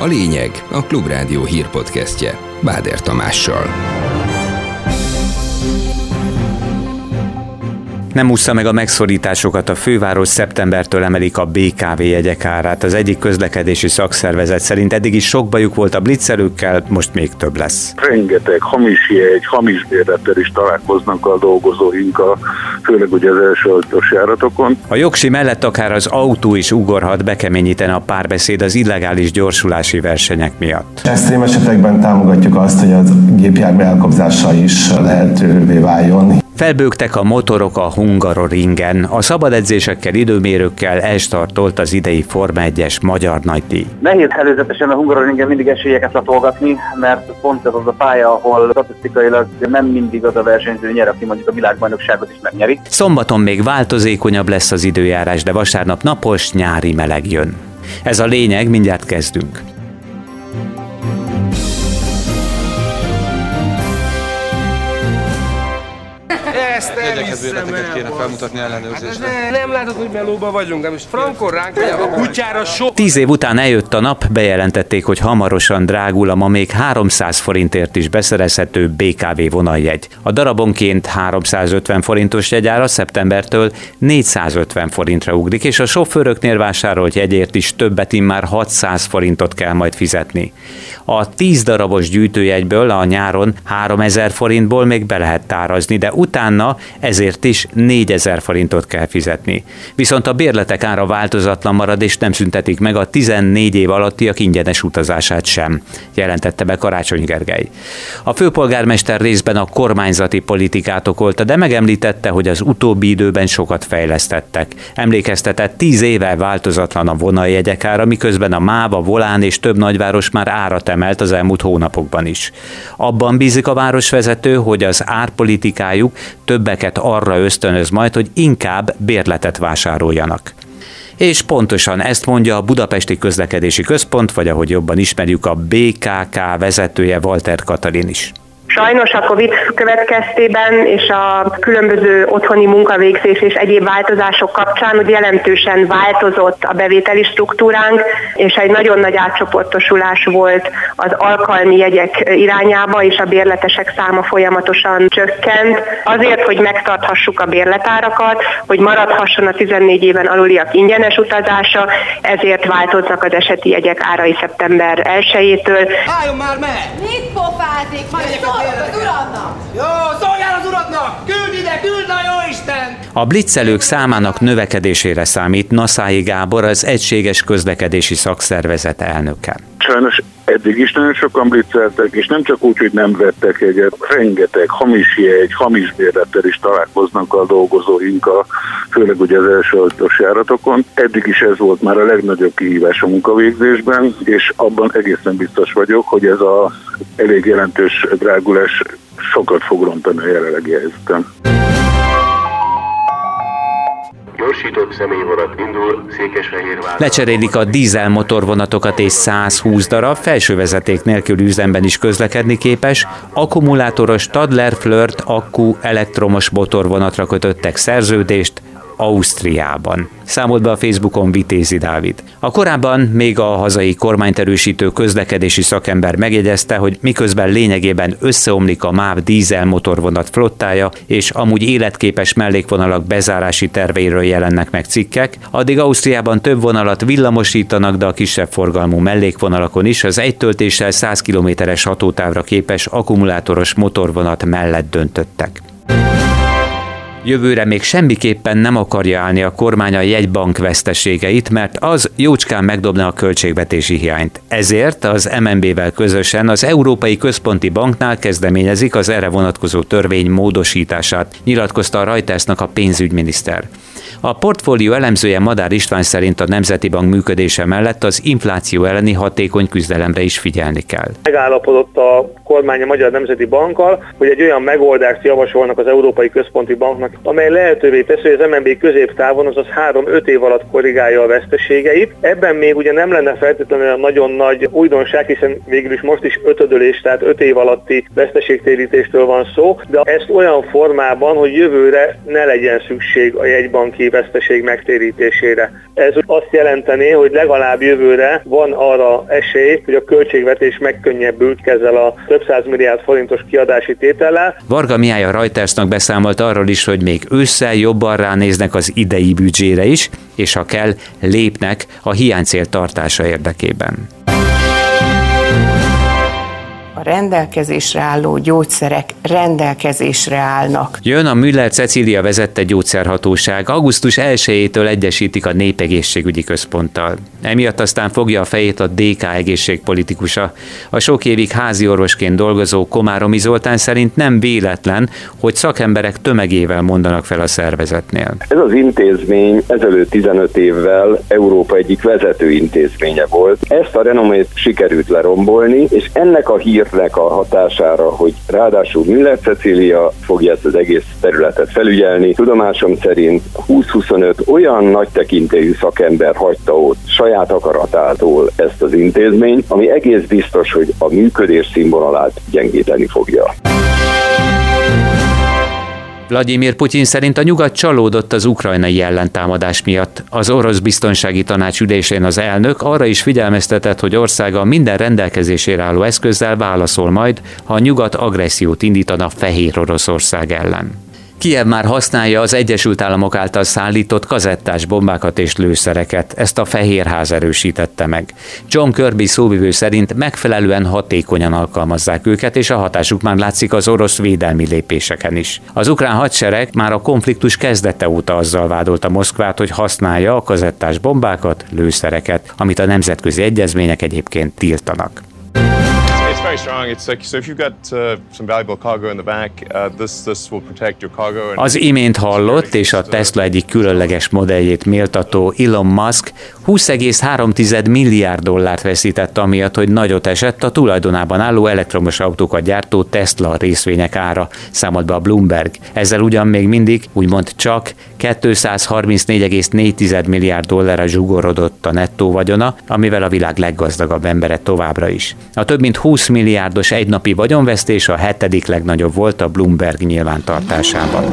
A lényeg a Klubrádió hírpodcastje Báder Tamással. Nem úszta meg a megszorításokat, a főváros szeptembertől emelik a BKV jegyek árát. Az egyik közlekedési szakszervezet szerint eddig is sok bajuk volt a blitzelőkkel, most még több lesz. Rengeteg hamis jegy, hamis bérlettel is találkoznak a dolgozóink, a, főleg ugye az első autós járatokon. A jogsi mellett akár az autó is ugorhat, bekeményítene a párbeszéd az illegális gyorsulási versenyek miatt. Extrém esetekben támogatjuk azt, hogy a gépjármű elkobzása is lehetővé váljon. Felbőgtek a motorok a Hungaroringen. A szabad edzésekkel, időmérőkkel elstartolt az idei Forma 1-es magyar nagydíj. Nehéz előzetesen a Hungaroringen mindig esélyeket latolgatni, mert pont ez az a pálya, ahol statisztikailag nem mindig az a versenyző nyer, aki mondjuk a világbajnokságot is megnyeri. Szombaton még változékonyabb lesz az időjárás, de vasárnap napos, nyári meleg jön. Ez a lényeg, mindjárt kezdünk. Ezt elhiszem kéne felmutatni ellenőrzésre. Hát ne, nem látod, hogy melóba vagyunk, de most frankon ránk a kutyára sok. Tíz év után eljött a nap, bejelentették, hogy hamarosan drágul a ma még 300 forintért is beszerezhető BKV vonaljegy. A darabonként 350 forintos jegyára szeptembertől 450 forintra ugrik, és a sofőröknél vásárolt jegyért is többet immár 600 forintot kell majd fizetni. A 10 darabos gyűjtőjegyből a nyáron 3000 forintból még be lehet tárazni, de utána ezért is 4000 forintot kell fizetni. Viszont a bérletek ára változatlan marad, és nem szüntetik meg a 14 év alattiak ingyenes utazását sem, jelentette be Karácsony Gergely. A főpolgármester részben a kormányzati politikát okolta, de megemlítette, hogy az utóbbi időben sokat fejlesztettek. Emlékeztetett, 10 éve változatlan a vonaljegyek ára, miközben a Máva, Volán és több nagyváros már árat emelt az elmúlt hónapokban is. Abban bízik a városvezető, hogy az árpolitikájuk többeket arra ösztönöz majd, hogy inkább bérletet vásároljanak. És pontosan ezt mondja a Budapesti Közlekedési Központ, vagy ahogy jobban ismerjük, a BKK vezetője Walter Katalin is. Sajnos a COVID következtében és a különböző otthoni munkavégzés és egyéb változások kapcsán hogy jelentősen változott a bevételi struktúránk, és egy nagyon nagy átcsoportosulás volt az alkalmi jegyek irányába, és a bérletesek száma folyamatosan csökkent. Azért, hogy megtarthassuk a bérletárakat, hogy maradhasson a 14 éven aluliak ingyenes utazása, ezért változnak az eseti jegyek árai szeptember 1-től. Álljon már meg! Mit pofázik? Majd az uradnak! Jó, szolgál az uradnak! Küld ide, küld a jó Isten! A blitzelők számának növekedésére számít Naszái Gábor, az Egységes Közlekedési Szakszervezet elnöke. Sajnos eddig is nagyon sokan blitzeltek, és nem csak úgy, hogy nem vettek egyet, rengeteg hamis jegy, hamis bérlettel is találkoznak a dolgozóink, a, főleg ugye az első autós járatokon. Eddig is ez volt már a legnagyobb kihívás a munkavégzésben, és abban egészen biztos vagyok, hogy ez a elég jelentős drágulás sokat fog rontani a jelenlegi helyzetem. Gyorsított személyvonat indul Székesfehérvár. Lecserélik a dízel motorvonatokat és 120 darab felsővezeték nélkül üzemben is közlekedni képes, akkumulátoros Stadler Flirt akku elektromos motorvonatra kötöttek szerződést, Ausztriában. Számolt be a Facebookon Vitézi Dávid. A korábban még a hazai kormányt erősítő közlekedési szakember megjegyezte, hogy miközben lényegében összeomlik a MÁV dízel motorvonat flottája, és amúgy életképes mellékvonalak bezárási terveiről jelennek meg cikkek, addig Ausztriában több vonalat villamosítanak, de a kisebb forgalmú mellékvonalakon is az egy töltéssel 100 kilométeres hatótávra képes akkumulátoros motorvonat mellett döntöttek. Jövőre még semmiképpen nem akarja állni a kormány a jegybank veszteségeit, mert az jócskán megdobna a költségvetési hiányt. Ezért az MNB-vel közösen az Európai Központi Banknál kezdeményezik az erre vonatkozó törvény módosítását, nyilatkozta a Reutersnak a pénzügyminiszter. A portfólió elemzője Madár István szerint a Nemzeti Bank működése mellett az infláció elleni hatékony küzdelemre is figyelni kell. Megállapodott a kormány a Magyar Nemzeti Bankkal, hogy egy olyan megoldást javasolnak az Európai Központi Banknak, amely lehetővé teszi, hogy az MNB középtávon, azaz 3-5 év alatt korrigálja a veszteségeit. Ebben még ugye nem lenne feltétlenül nagyon nagy újdonság, hiszen végül is most is ötödölés, tehát 5 év alatti veszteségtérítéstől van szó, de ezt olyan formában, hogy jövőre ne legyen szükség a jegybanki veszteség megtérítésére. Ez azt jelenteni, hogy legalább jövőre van arra esély, hogy a költségvetés megkönnyebbül ezzel a több száz milliárd forintos kiadási tétellel. Varga Mihály a Reutersnak beszámolt arról is, hogy még ősszel jobban ránéznek az idei büdzsére is, és ha kell, lépnek a hiánycél tartása érdekében rendelkezésre álló gyógyszerek rendelkezésre állnak. Jön a Müller Cecília vezette gyógyszerhatóság. Augusztus 1-től egyesítik a Népegészségügyi Központtal. Emiatt aztán fogja a fejét a DK egészségpolitikusa. A sok évig házi orvosként dolgozó Komáromi Zoltán szerint nem véletlen, hogy szakemberek tömegével mondanak fel a szervezetnél. Ez az intézmény ezelőtt 15 évvel Európa egyik vezető intézménye volt. Ezt a renomét sikerült lerombolni, és ennek a hír évnek a hatására, hogy ráadásul Müller Cecília fogja ezt az egész területet felügyelni. Tudomásom szerint 20-25 olyan nagy tekintélyű szakember hagyta ott saját akaratától ezt az intézményt, ami egész biztos, hogy a működés színvonalát gyengíteni fogja. Vladimir Putyin szerint a nyugat csalódott az ukrajnai ellentámadás miatt. Az orosz biztonsági tanács ülésén az elnök arra is figyelmeztetett, hogy országa minden rendelkezésére álló eszközzel válaszol majd, ha a nyugat agressziót indítana Fehér Oroszország ellen. Kiev már használja az Egyesült Államok által szállított kazettás bombákat és lőszereket, ezt a Fehérház erősítette meg. John Kirby szóvivő szerint megfelelően hatékonyan alkalmazzák őket, és a hatásuk már látszik az orosz védelmi lépéseken is. Az ukrán hadsereg már a konfliktus kezdete óta azzal vádolta Moszkvát, hogy használja a kazettás bombákat, lőszereket, amit a nemzetközi egyezmények egyébként tiltanak az imént hallott és a Tesla egyik különleges modelljét méltató Elon Musk 20,3 milliárd dollárt veszített amiatt, hogy nagyot esett a tulajdonában álló elektromos autókat gyártó Tesla részvények ára, számolt be a Bloomberg. Ezzel ugyan még mindig, úgymond csak 234,4 milliárd dollárra zsugorodott a nettó vagyona, amivel a világ leggazdagabb embere továbbra is. A több mint 20 milliárdos egynapi vagyonvesztés a hetedik legnagyobb volt a Bloomberg nyilvántartásában.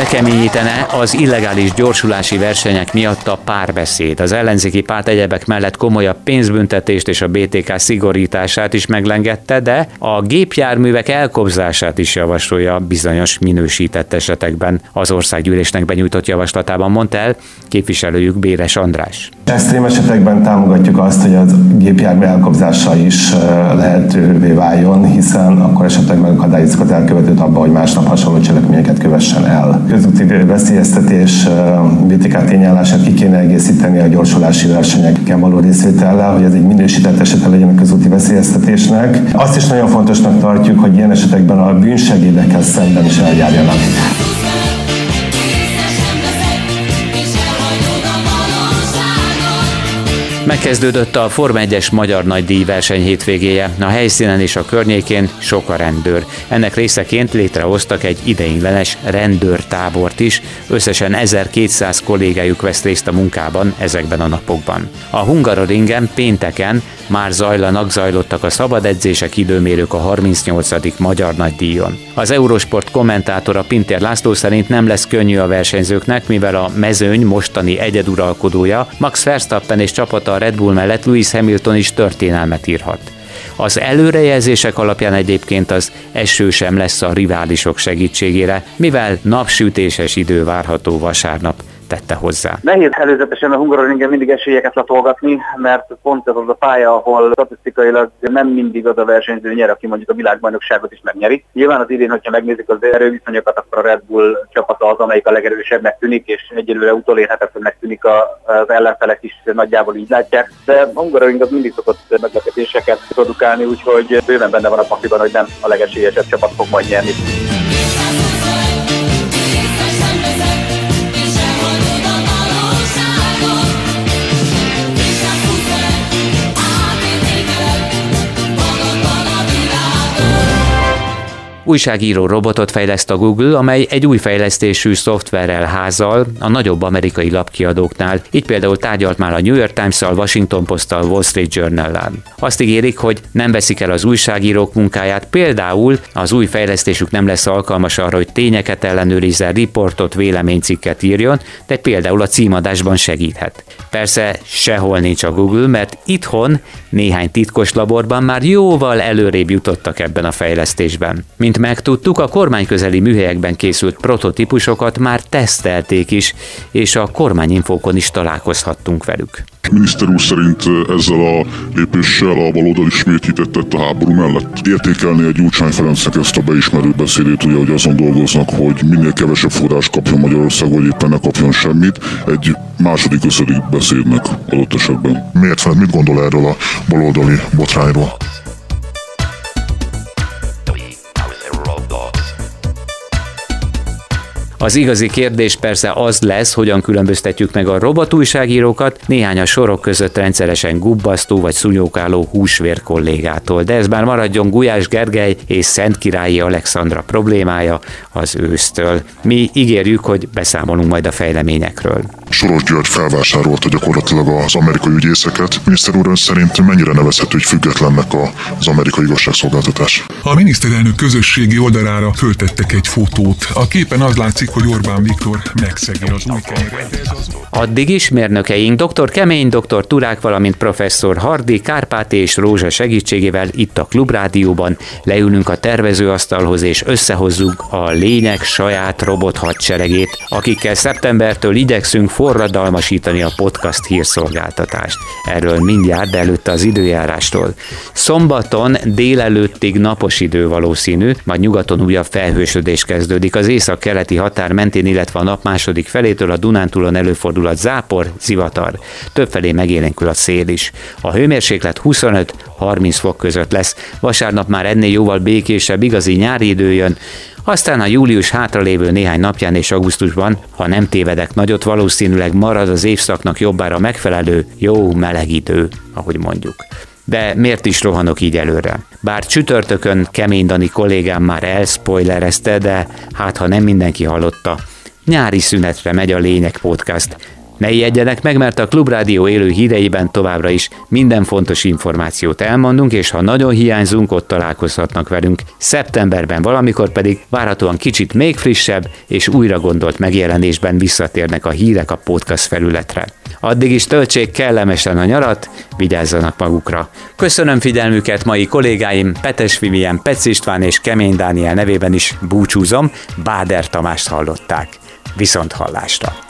Bekeményítene az illegális gyorsulási versenyek miatt a párbeszéd. Az ellenzéki párt egyebek mellett komolyabb pénzbüntetést és a BTK szigorítását is meglengette, de a gépjárművek elkobzását is javasolja bizonyos minősített esetekben. Az országgyűlésnek benyújtott javaslatában mondta el képviselőjük Béres András. Extrém esetekben támogatjuk azt, hogy a gépjármű elkobzása is lehetővé váljon, hiszen akkor esetleg megakadályozzuk az elkövetőt abban, hogy másnap hasonló cselekményeket kövessen el közúti veszélyeztetés BTK tényállását ki kéne egészíteni a gyorsulási versenyeken való részvétellel, hogy ez egy minősített esete legyen a közúti veszélyeztetésnek. Azt is nagyon fontosnak tartjuk, hogy ilyen esetekben a bűnsegédekkel szemben is eljárjanak. Megkezdődött a Form 1-es Magyar Nagydíj verseny hétvégéje. A helyszínen és a környékén sok a rendőr. Ennek részeként létrehoztak egy ideiglenes rendőrtábort is. Összesen 1200 kollégájuk vesz részt a munkában ezekben a napokban. A Hungaroringen pénteken már zajlanak, zajlottak a szabad edzések időmérők a 38. Magyar Nagydíjon. Az Eurosport kommentátora Pintér László szerint nem lesz könnyű a versenyzőknek, mivel a mezőny mostani egyeduralkodója Max Verstappen és csapata a Red Bull mellett Lewis Hamilton is történelmet írhat. Az előrejelzések alapján egyébként az eső sem lesz a riválisok segítségére, mivel napsütéses idő várható vasárnap tette hozzá. Nehéz előzetesen a Hungaroringen mindig esélyeket latolgatni, mert pont ez az a pálya, ahol statisztikailag nem mindig az a versenyző nyer, aki mondjuk a világbajnokságot is megnyeri. Nyilván az idén, hogyha megnézik az erőviszonyokat, akkor a Red Bull csapata az, amelyik a legerősebbnek tűnik, és egyelőre utolérhetetlennek tűnik az ellenfelek is nagyjából így látják. De Hungaroring az mindig szokott meglepetéseket produkálni, úgyhogy bőven benne van a pakliban, hogy nem a legesélyesebb csapat fog majd nyerni. Újságíró robotot fejleszt a Google, amely egy új fejlesztésű szoftverrel házal a nagyobb amerikai lapkiadóknál. Így például tárgyalt már a New York Times-szal, Washington Post-tal, Wall Street Journal-lal. Azt ígérik, hogy nem veszik el az újságírók munkáját, például az új fejlesztésük nem lesz alkalmas arra, hogy tényeket ellenőrizzen, riportot, véleménycikket írjon, de például a címadásban segíthet. Persze sehol nincs a Google, mert itthon néhány titkos laborban már jóval előrébb jutottak ebben a fejlesztésben. Mint megtudtuk, a kormányközeli műhelyekben készült prototípusokat már tesztelték is, és a kormányinfókon is találkozhattunk velük. Miniszter úr szerint ezzel a lépéssel a baloldal ismét hitet tett a háború mellett. Értékelni egy Gyurcsány Ferencnek ezt a beismerő beszédét, ugye, hogy azon dolgoznak, hogy minél kevesebb forrás kapjon Magyarország, vagy éppen ne kapjon semmit, egy második összedik beszédnek adott esetben. Miért, mit gondol erről a baloldali botrányról? Az igazi kérdés persze az lesz, hogyan különböztetjük meg a robotújságírókat néhány a sorok között rendszeresen gubbasztó vagy szunyókáló húsvér kollégától. De ez már maradjon Gulyás Gergely és Szent Királyi Alexandra problémája az ősztől. Mi ígérjük, hogy beszámolunk majd a fejleményekről. Soros György felvásárolta gyakorlatilag az amerikai ügyészeket. Miniszter úr ön szerint mennyire nevezhető, hogy függetlennek az amerikai igazságszolgáltatás? A miniszterelnök közösségi oldalára föltettek egy fotót. A képen az látszik, hogy Orbán Viktor megszegi az új. Addig is mérnökeink dr. Kemény, dr. Turák, valamint professzor Hardi, Kárpáti és Rózsa segítségével itt a Klubrádióban leülünk a tervezőasztalhoz és összehozzuk a lényeg saját robot hadseregét, akikkel szeptembertől igyekszünk forradalmasítani a podcast hírszolgáltatást. Erről mindjárt, de előtte az időjárástól. Szombaton délelőttig napos idő valószínű, majd nyugaton újabb felhősödés kezdődik. Az észak-keleti határ mentén, illetve a nap második felétől a Dunántúlon előfordul a zápor, zivatar. Többfelé megélénkül a szél is. A hőmérséklet 25-30 fok között lesz. Vasárnap már ennél jóval békésebb, igazi nyári idő jön, aztán a július hátralévő néhány napján és augusztusban, ha nem tévedek nagyot, valószínűleg marad az évszaknak jobbára megfelelő, jó meleg idő, ahogy mondjuk. De miért is rohanok így előre? Bár csütörtökön Kemény Dani kollégám már elspoilerezte, de hát ha nem mindenki hallotta, nyári szünetre megy a Lények Podcast, ne ijedjenek meg, mert a Klubrádió élő híreiben továbbra is minden fontos információt elmondunk, és ha nagyon hiányzunk, ott találkozhatnak velünk. Szeptemberben valamikor pedig várhatóan kicsit még frissebb és újra gondolt megjelenésben visszatérnek a hírek a podcast felületre. Addig is töltsék kellemesen a nyarat, vigyázzanak magukra. Köszönöm figyelmüket mai kollégáim, Petes Vivien, Pec István és Kemény Dániel nevében is búcsúzom, Báder Tamást hallották. Viszont hallásra!